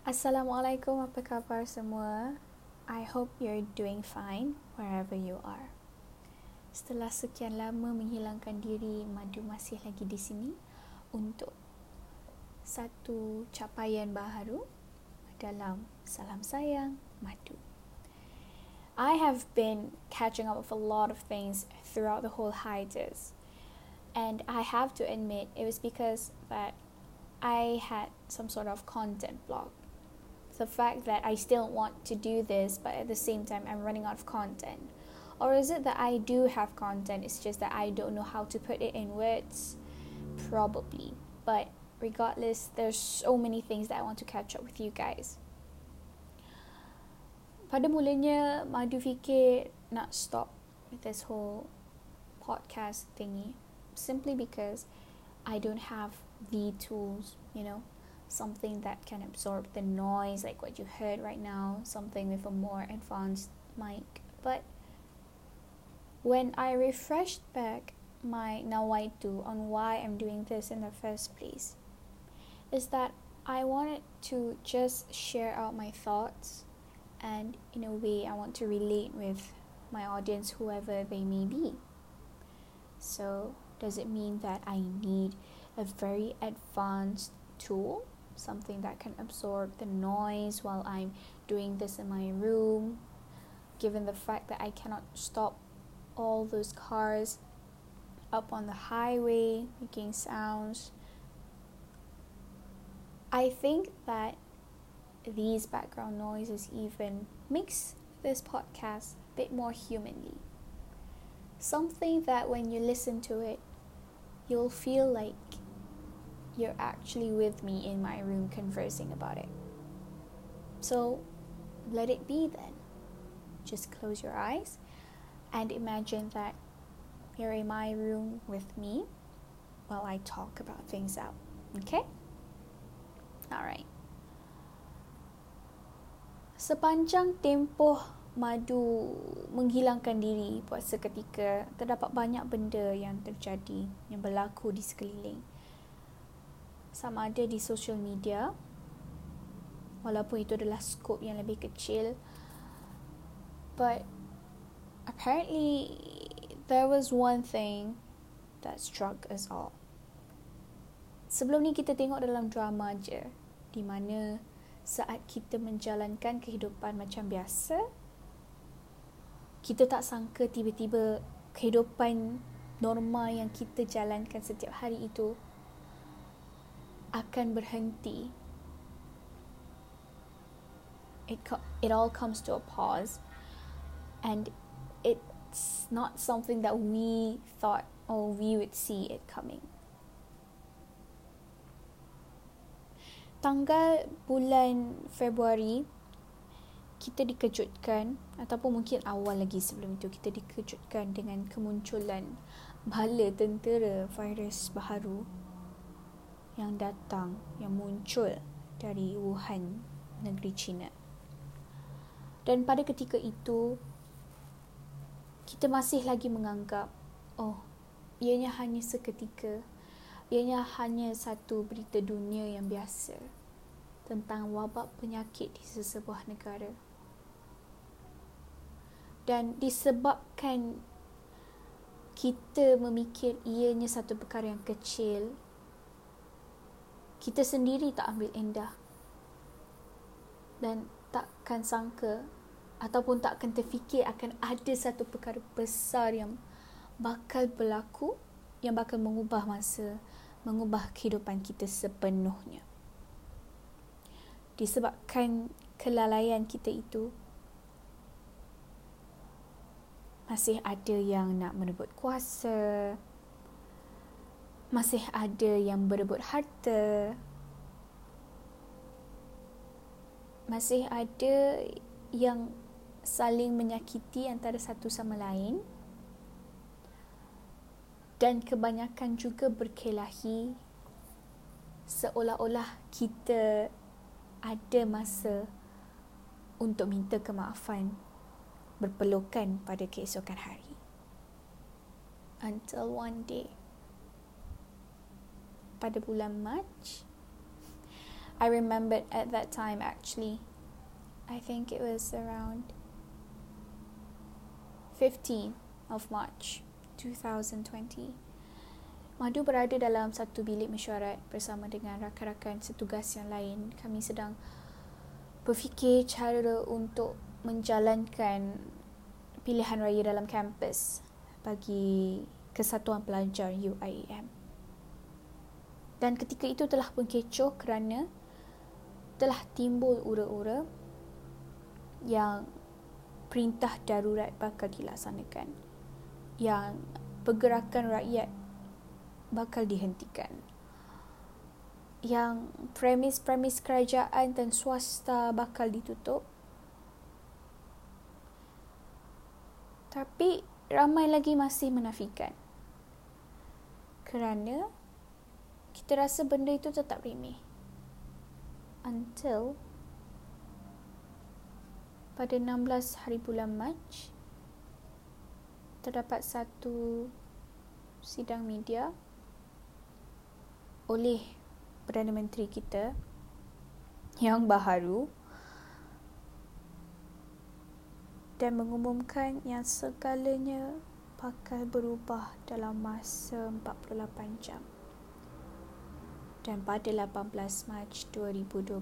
Assalamualaikum, apa khabar semua? I hope you're doing fine wherever you are. Setelah sekian lama menghilangkan diri, Madu masih lagi di sini untuk satu capaian baharu dalam Salam Sayang Madu. I have been catching up with a lot of things throughout the whole hiatus. And I have to admit, it was because that I had some sort of content block the fact that I still want to do this, but at the same time, I'm running out of content? Or is it that I do have content, it's just that I don't know how to put it in words? Probably. But regardless, there's so many things that I want to catch up with you guys. Pada mulanya, Madu fikir nak stop with this whole podcast thingy simply because I don't have the tools, you know, something that can absorb the noise like what you heard right now, something with a more advanced mic. But when I refreshed back my Nawaitu on why I'm doing this in the first place, is that I wanted to just share out my thoughts and in a way I want to relate with my audience, whoever they may be. So, does it mean that I need a very advanced tool something that can absorb the noise while I'm doing this in my room, given the fact that I cannot stop all those cars up on the highway making sounds. I think that these background noises even makes this podcast a bit more humanly. Something that when you listen to it, you'll feel like you're actually with me in my room conversing about it. So let it be then. Just close your eyes and imagine that you're in my room with me while I talk about things out. Okay? Alright. Sepanjang tempoh madu menghilangkan diri buat seketika, terdapat banyak benda yang terjadi, yang berlaku di sekeliling sama ada di social media. Walaupun itu adalah skop yang lebih kecil. But apparently there was one thing that struck us all. Sebelum ni kita tengok dalam drama je di mana saat kita menjalankan kehidupan macam biasa kita tak sangka tiba-tiba kehidupan normal yang kita jalankan setiap hari itu akan berhenti. It, it all comes to a pause and it's not something that we thought or we would see it coming. Tanggal bulan Februari kita dikejutkan ataupun mungkin awal lagi sebelum itu kita dikejutkan dengan kemunculan bala tentera virus baharu yang datang, yang muncul dari Wuhan, negeri China. Dan pada ketika itu, kita masih lagi menganggap, oh, ianya hanya seketika, ianya hanya satu berita dunia yang biasa tentang wabak penyakit di sesebuah negara. Dan disebabkan kita memikir ianya satu perkara yang kecil, kita sendiri tak ambil endah. Dan takkan sangka ataupun takkan terfikir akan ada satu perkara besar yang bakal berlaku yang bakal mengubah masa mengubah kehidupan kita sepenuhnya. Disebabkan kelalaian kita itu masih ada yang nak merebut kuasa masih ada yang berebut harta. Masih ada yang saling menyakiti antara satu sama lain. Dan kebanyakan juga berkelahi seolah-olah kita ada masa untuk minta kemaafan berpelukan pada keesokan hari. Until one day pada bulan Mac I remembered at that time actually. I think it was around 15 of March 2020. Madu berada dalam satu bilik mesyuarat bersama dengan rakan-rakan setugas yang lain. Kami sedang berfikir cara untuk menjalankan pilihan raya dalam kampus bagi Kesatuan Pelajar UIM. Dan ketika itu telah pun kecoh kerana telah timbul ura-ura yang perintah darurat bakal dilaksanakan. Yang pergerakan rakyat bakal dihentikan. Yang premis-premis kerajaan dan swasta bakal ditutup. Tapi ramai lagi masih menafikan. Kerana kita rasa benda itu tetap remeh. Until pada 16 hari bulan Mac terdapat satu sidang media oleh Perdana Menteri kita yang baharu dan mengumumkan yang segalanya bakal berubah dalam masa 48 jam dan pada 18 Mac 2020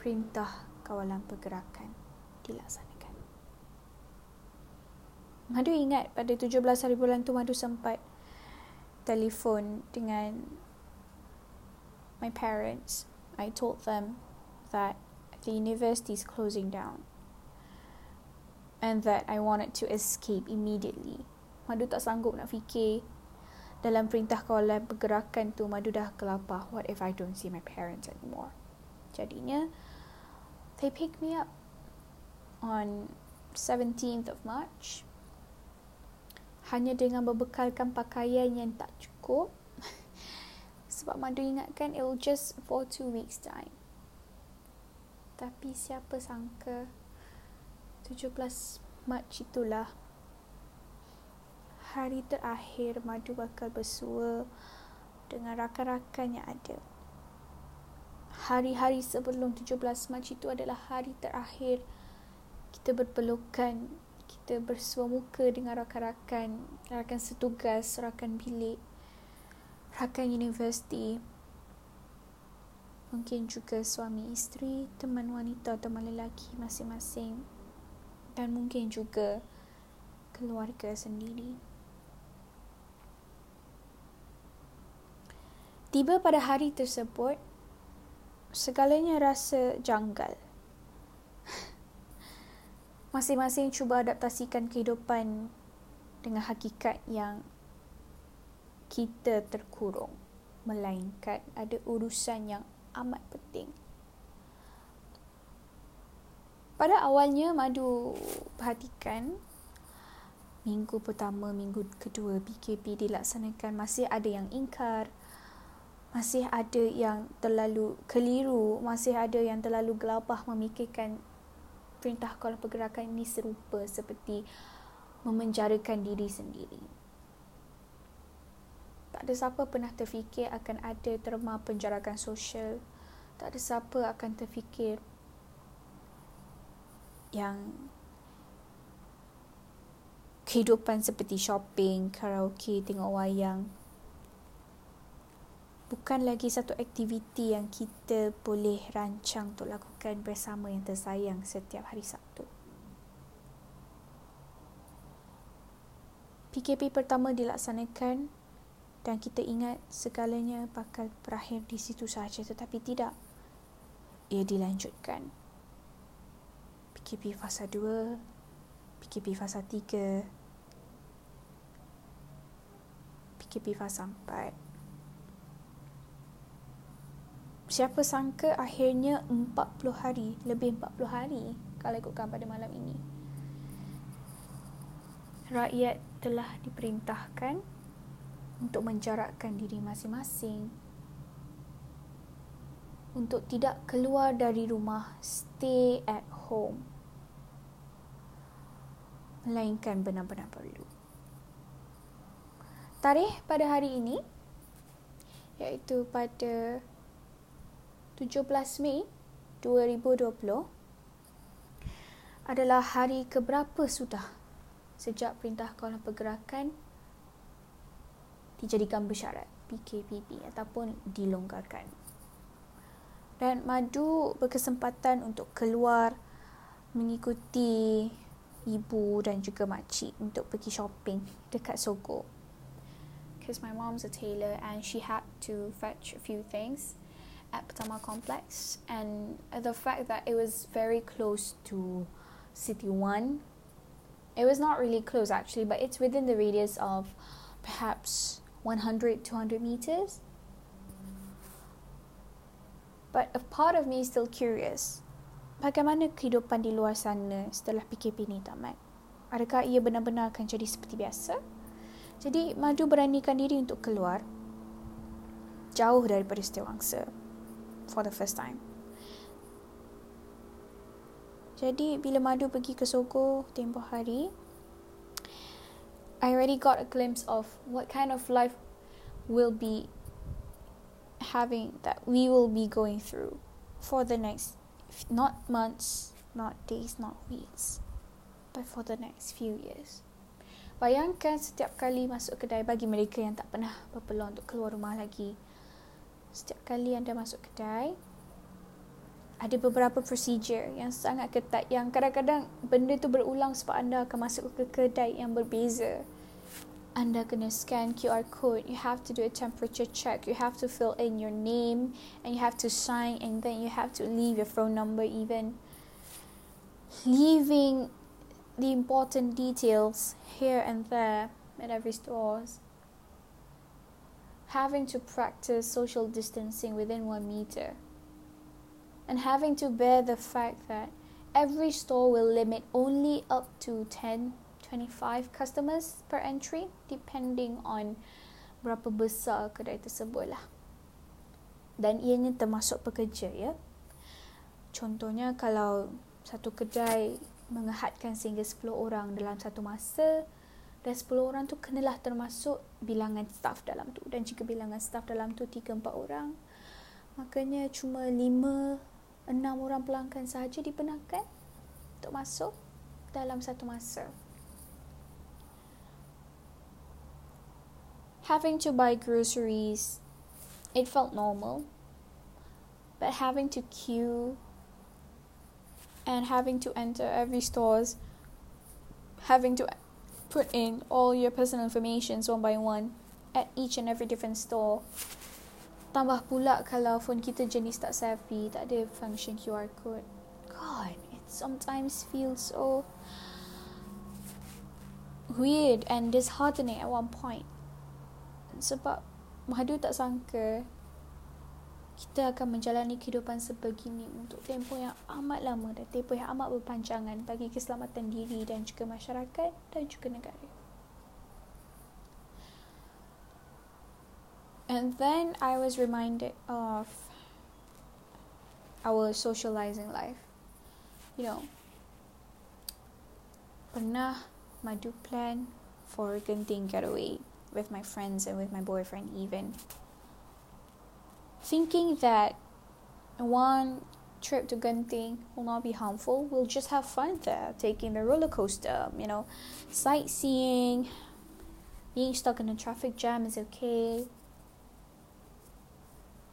perintah kawalan pergerakan dilaksanakan. Madu ingat pada 17 hari bulan tu Madu sempat telefon dengan my parents. I told them that the university is closing down and that I wanted to escape immediately. Madu tak sanggup nak fikir dalam perintah kawalan pergerakan tu Madu dah kelapar. What if I don't see my parents anymore? Jadinya they picked me up on 17th of March. Hanya dengan berbekalkan pakaian yang tak cukup. Sebab Madu ingatkan it will just for two weeks time. Tapi siapa sangka 17 March itulah hari terakhir Madu bakal bersua dengan rakan-rakan yang ada. Hari-hari sebelum 17 Mac itu adalah hari terakhir kita berpelukan, kita bersua muka dengan rakan-rakan, rakan setugas, rakan bilik, rakan universiti. Mungkin juga suami isteri, teman wanita, teman lelaki masing-masing. Dan mungkin juga keluarga sendiri. Tiba pada hari tersebut, segalanya rasa janggal. Masing-masing cuba adaptasikan kehidupan dengan hakikat yang kita terkurung. Melainkan ada urusan yang amat penting. Pada awalnya, Madu perhatikan minggu pertama, minggu kedua PKP dilaksanakan masih ada yang ingkar, masih ada yang terlalu keliru, masih ada yang terlalu gelapah memikirkan perintah kalau pergerakan ini serupa seperti memenjarakan diri sendiri. Tak ada siapa pernah terfikir akan ada terma penjarakan sosial. Tak ada siapa akan terfikir yang kehidupan seperti shopping, karaoke, tengok wayang bukan lagi satu aktiviti yang kita boleh rancang untuk lakukan bersama yang tersayang setiap hari Sabtu. PKP pertama dilaksanakan dan kita ingat segalanya bakal berakhir di situ sahaja tetapi tidak. Ia dilanjutkan. PKP fasa 2, PKP fasa 3, PKP fasa 4 siapa sangka akhirnya 40 hari, lebih 40 hari kalau ikutkan pada malam ini. Rakyat telah diperintahkan untuk menjarakkan diri masing-masing untuk tidak keluar dari rumah, stay at home. Melainkan benar-benar perlu. Tarikh pada hari ini iaitu pada 17 Mei 2020 adalah hari keberapa sudah sejak Perintah Kawalan Pergerakan dijadikan bersyarat PKPP ataupun dilonggarkan. Dan Madu berkesempatan untuk keluar mengikuti ibu dan juga makcik untuk pergi shopping dekat Sogo. Because my mom's a tailor and she had to fetch a few things at Pertama Complex and the fact that it was very close to City One. It was not really close actually, but it's within the radius of perhaps 100 200 meters. But a part of me is still curious. Bagaimana kehidupan di luar sana setelah PKP ini tamat? Adakah ia benar-benar akan jadi seperti biasa? Jadi, Madu beranikan diri untuk keluar jauh daripada setiawangsa for the first time. Jadi, bila Madu pergi ke Sogo tempoh hari, I already got a glimpse of what kind of life will be having that we will be going through for the next not months, not days, not weeks, but for the next few years. Bayangkan setiap kali masuk kedai bagi mereka yang tak pernah berpeluang untuk keluar rumah lagi. Setiap kali anda masuk kedai, ada beberapa procedure yang sangat ketat yang kadang-kadang benda tu berulang sebab anda akan masuk ke kedai yang berbeza anda kena scan QR code. You have to do a temperature check. You have to fill in your name and you have to sign and then you have to leave your phone number even. Leaving the important details here and there at every stores. Having to practice social distancing within one meter. And having to bear the fact that every store will limit only up to 10 25 customers per entry depending on berapa besar kedai tersebut lah. Dan ianya termasuk pekerja ya. Contohnya kalau satu kedai mengehadkan sehingga 10 orang dalam satu masa dan 10 orang tu kenalah termasuk bilangan staff dalam tu dan jika bilangan staff dalam tu 3 4 orang makanya cuma 5 6 orang pelanggan sahaja dibenarkan untuk masuk dalam satu masa. having to buy groceries, it felt normal. But having to queue and having to enter every stores, having to put in all your personal information one by one at each and every different store. Tambah pula kalau phone kita jenis tak savvy, tak ada function QR code. God, it sometimes feels so weird and disheartening at one point sebab Madu tak sangka kita akan menjalani kehidupan sebegini untuk tempoh yang amat lama dan tempoh yang amat berpanjangan bagi keselamatan diri dan juga masyarakat dan juga negara. And then I was reminded of our socializing life. You know, pernah madu plan for Genting getaway with my friends and with my boyfriend even thinking that one trip to Genting will not be harmful. We'll just have fun there, taking the roller coaster, you know, sightseeing, being stuck in a traffic jam is okay.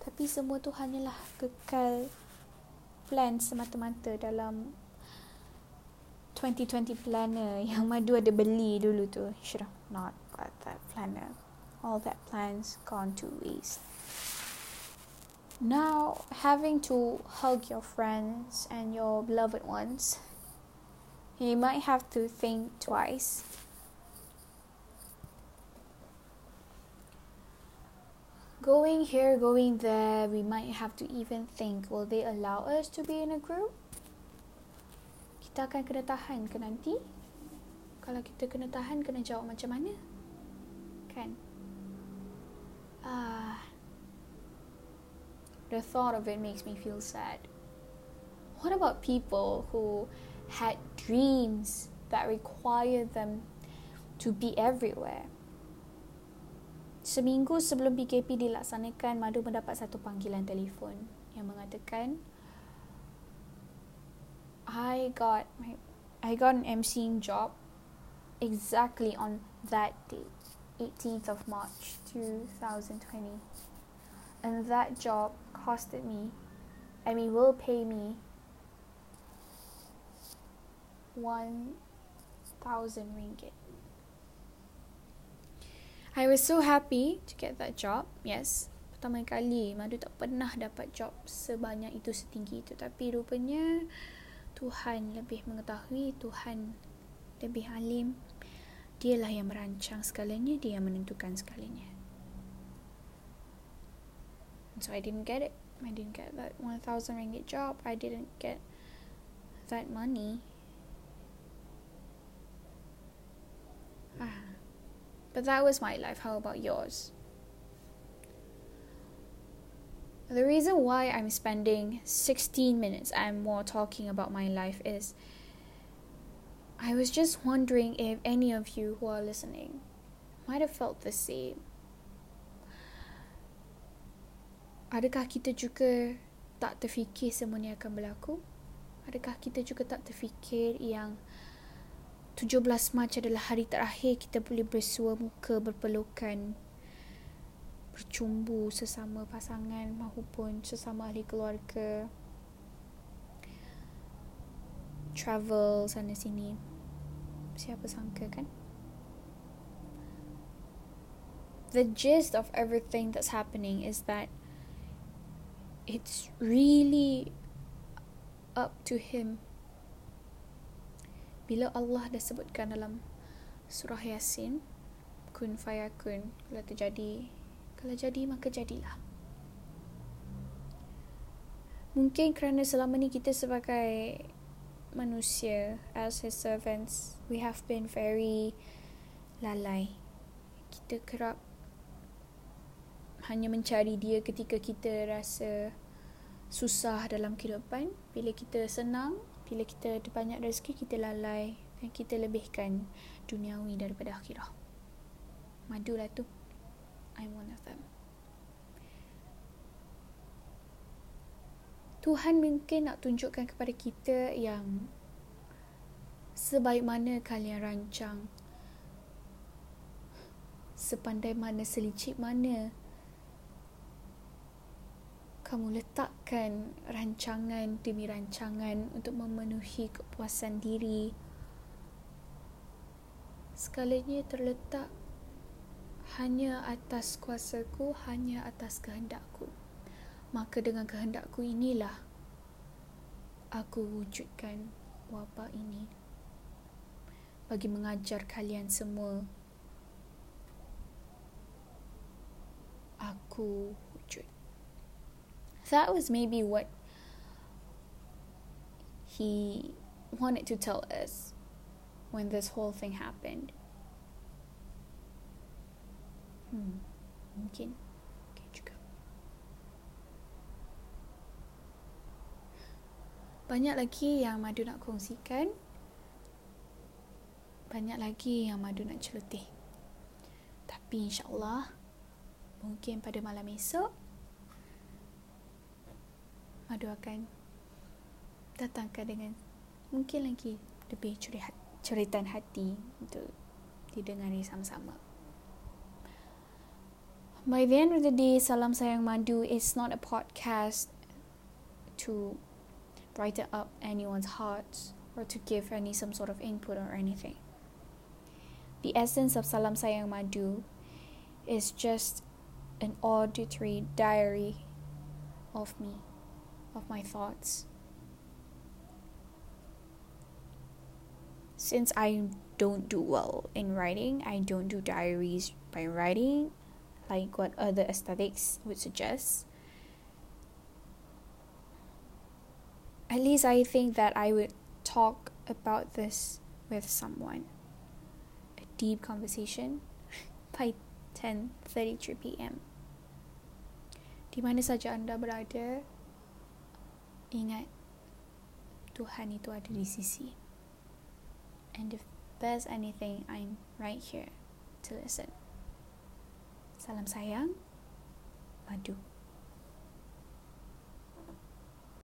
Tapi semua tu hanyalah kekal plan semata-mata dalam 2020 planner yang Madu ada beli dulu tu. Should have not got that planner. All that plans gone to waste. Now, having to hug your friends and your beloved ones, you might have to think twice. Going here, going there, we might have to even think will they allow us to be in a group? Kita akan kena tahan ke nanti? Kalau kita kena tahan, kena jawab macam mana? Kan? Ah. Uh, the thought of it makes me feel sad. What about people who had dreams that required them to be everywhere? Seminggu sebelum PKP dilaksanakan, Madu mendapat satu panggilan telefon yang mengatakan I got my I got an MCing job exactly on that date, 18th of March 2020. And that job costed me, I mean, will pay me 1,000 ringgit. I was so happy to get that job, yes. Pertama kali, Madu tak pernah dapat job sebanyak itu, setinggi itu. Tapi rupanya, Tuhan lebih mengetahui, Tuhan lebih alim. Dialah yang merancang segalanya, dia yang menentukan segalanya. So I didn't get it. I didn't get that 1000 ringgit job. I didn't get that money. Ah. But that was my life. How about yours? The reason why I'm spending 16 minutes and more talking about my life is I was just wondering if any of you who are listening might have felt the same. Adakah kita juga tak terfikir semua ini akan berlaku? Adakah kita juga tak terfikir yang 17 Mac adalah hari terakhir kita boleh bersua muka berpelukan bercumbu sesama pasangan maupun sesama ahli keluarga travel sana sini siapa sangka kan the gist of everything that's happening is that it's really up to him bila Allah dah sebutkan dalam surah Yasin kun fayakun kalau terjadi kalau jadi, maka jadilah. Mungkin kerana selama ni kita sebagai manusia, as his servants, we have been very lalai. Kita kerap hanya mencari dia ketika kita rasa susah dalam kehidupan. Bila kita senang, bila kita ada banyak rezeki, kita lalai dan kita lebihkan duniawi daripada akhirah. Madulah tu. I'm one of them. Tuhan mungkin nak tunjukkan kepada kita yang sebaik mana kalian rancang, sepandai mana, selicik mana kamu letakkan rancangan demi rancangan untuk memenuhi kepuasan diri. Segalanya terletak hanya atas kuasaku, hanya atas kehendakku. Maka dengan kehendakku inilah aku wujudkan wabak ini bagi mengajar kalian semua aku wujud. That was maybe what he wanted to tell us when this whole thing happened. Hmm, mungkin okay juga. Banyak lagi yang Madu nak kongsikan. Banyak lagi yang Madu nak celoteh. Tapi insyaAllah, mungkin pada malam esok, Madu akan datangkan dengan mungkin lagi lebih ceritan hati untuk didengari sama-sama. By the end of the day, Salam Sayang Madu is not a podcast to brighten up anyone's hearts or to give any some sort of input or anything. The essence of Salam Sayang Madu is just an auditory diary of me, of my thoughts. Since I don't do well in writing, I don't do diaries by writing like what other aesthetics would suggest. At least I think that I would talk about this with someone. A deep conversation by 10:33 p.m. Di mana saja anda berada, ingat Tuhan itu ada di sisi. And if there's anything, I'm right here to listen. Salam sayang, madu.